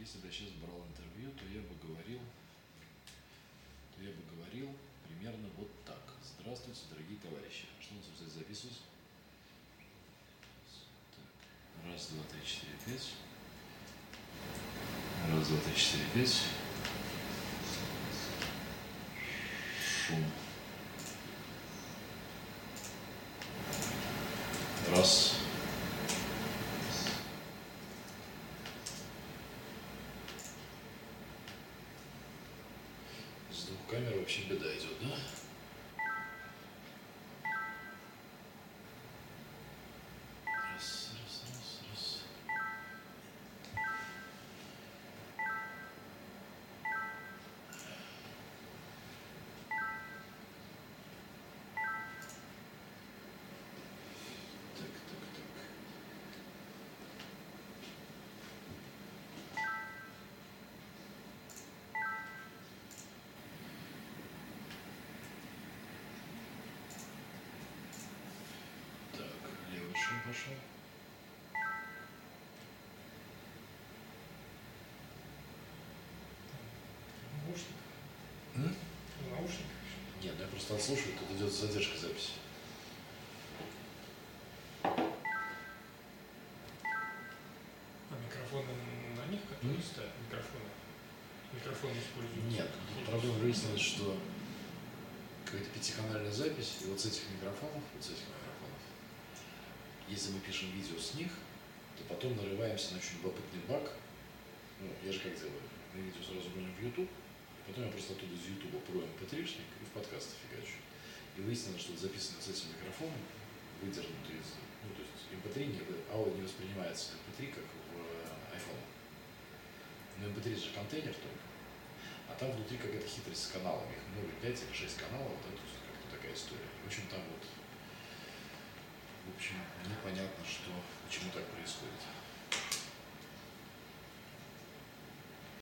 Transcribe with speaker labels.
Speaker 1: Если бы я сейчас брал интервью, то я бы говорил, то я бы говорил примерно вот так. Здравствуйте, дорогие товарищи. Что у нас записывать? Так. Раз, два, три, четыре, пять. Раз, два, три, четыре, пять. Шум. Раз. С двух камер вообще беда идет, да? Пошел.
Speaker 2: Наушник.
Speaker 1: М?
Speaker 2: Наушник.
Speaker 1: Нет, ну я просто отслушиваю, тут идет задержка записи.
Speaker 2: А микрофоны на них, которые стоят, микрофоны. Микрофоны используются.
Speaker 1: Нет, тут проблема выяснилась, что какая-то пятиканальная запись, и вот с этих микрофонов, вот с этих микрофонов, если мы пишем видео с них, то потом нарываемся на очень любопытный баг. Ну, я же как делаю? Мы видео сразу гоним в YouTube, потом я просто оттуда из YouTube про mp3-шник и в подкасты фигачу. И выяснилось, что записано с этим микрофоном, выдернуто из... Ну, то есть mp3 не, вы- аудио не воспринимается mp3 как в iPhone. Но mp3 же контейнер только. А там внутри какая-то хитрость с каналами. Их много, 5 или 6 каналов, да, то есть как-то такая история. В общем, там вот, в общем, непонятно,